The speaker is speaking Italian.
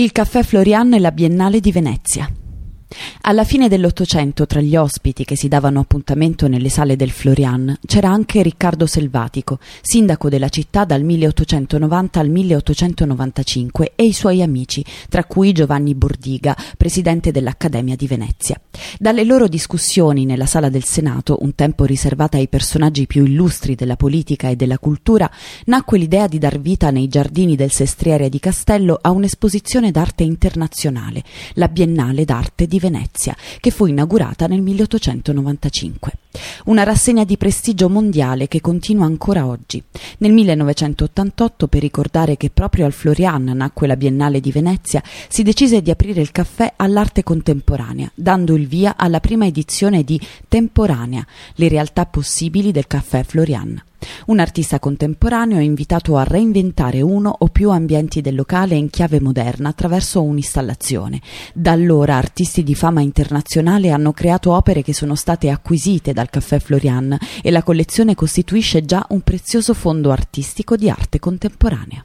Il caffè Florian e la Biennale di Venezia. Alla fine dell'Ottocento, tra gli ospiti che si davano appuntamento nelle sale del Florian, c'era anche Riccardo Selvatico, sindaco della città dal 1890 al 1895, e i suoi amici, tra cui Giovanni Bordiga, presidente dell'Accademia di Venezia. Dalle loro discussioni nella sala del Senato, un tempo riservata ai personaggi più illustri della politica e della cultura, nacque l'idea di dar vita nei giardini del Sestriere di Castello a un'esposizione d'arte internazionale, la Biennale d'arte di Venezia, che fu inaugurata nel 1895. Una rassegna di prestigio mondiale che continua ancora oggi. Nel 1988, per ricordare che proprio al Florian nacque la Biennale di Venezia, si decise di aprire il caffè all'arte contemporanea, dando il via alla prima edizione di Temporanea, le realtà possibili del caffè Florian. Un artista contemporaneo è invitato a reinventare uno o più ambienti del locale in chiave moderna attraverso un'installazione. Da allora artisti di fama internazionale hanno creato opere che sono state acquisite dal Caffè Florian e la collezione costituisce già un prezioso fondo artistico di arte contemporanea.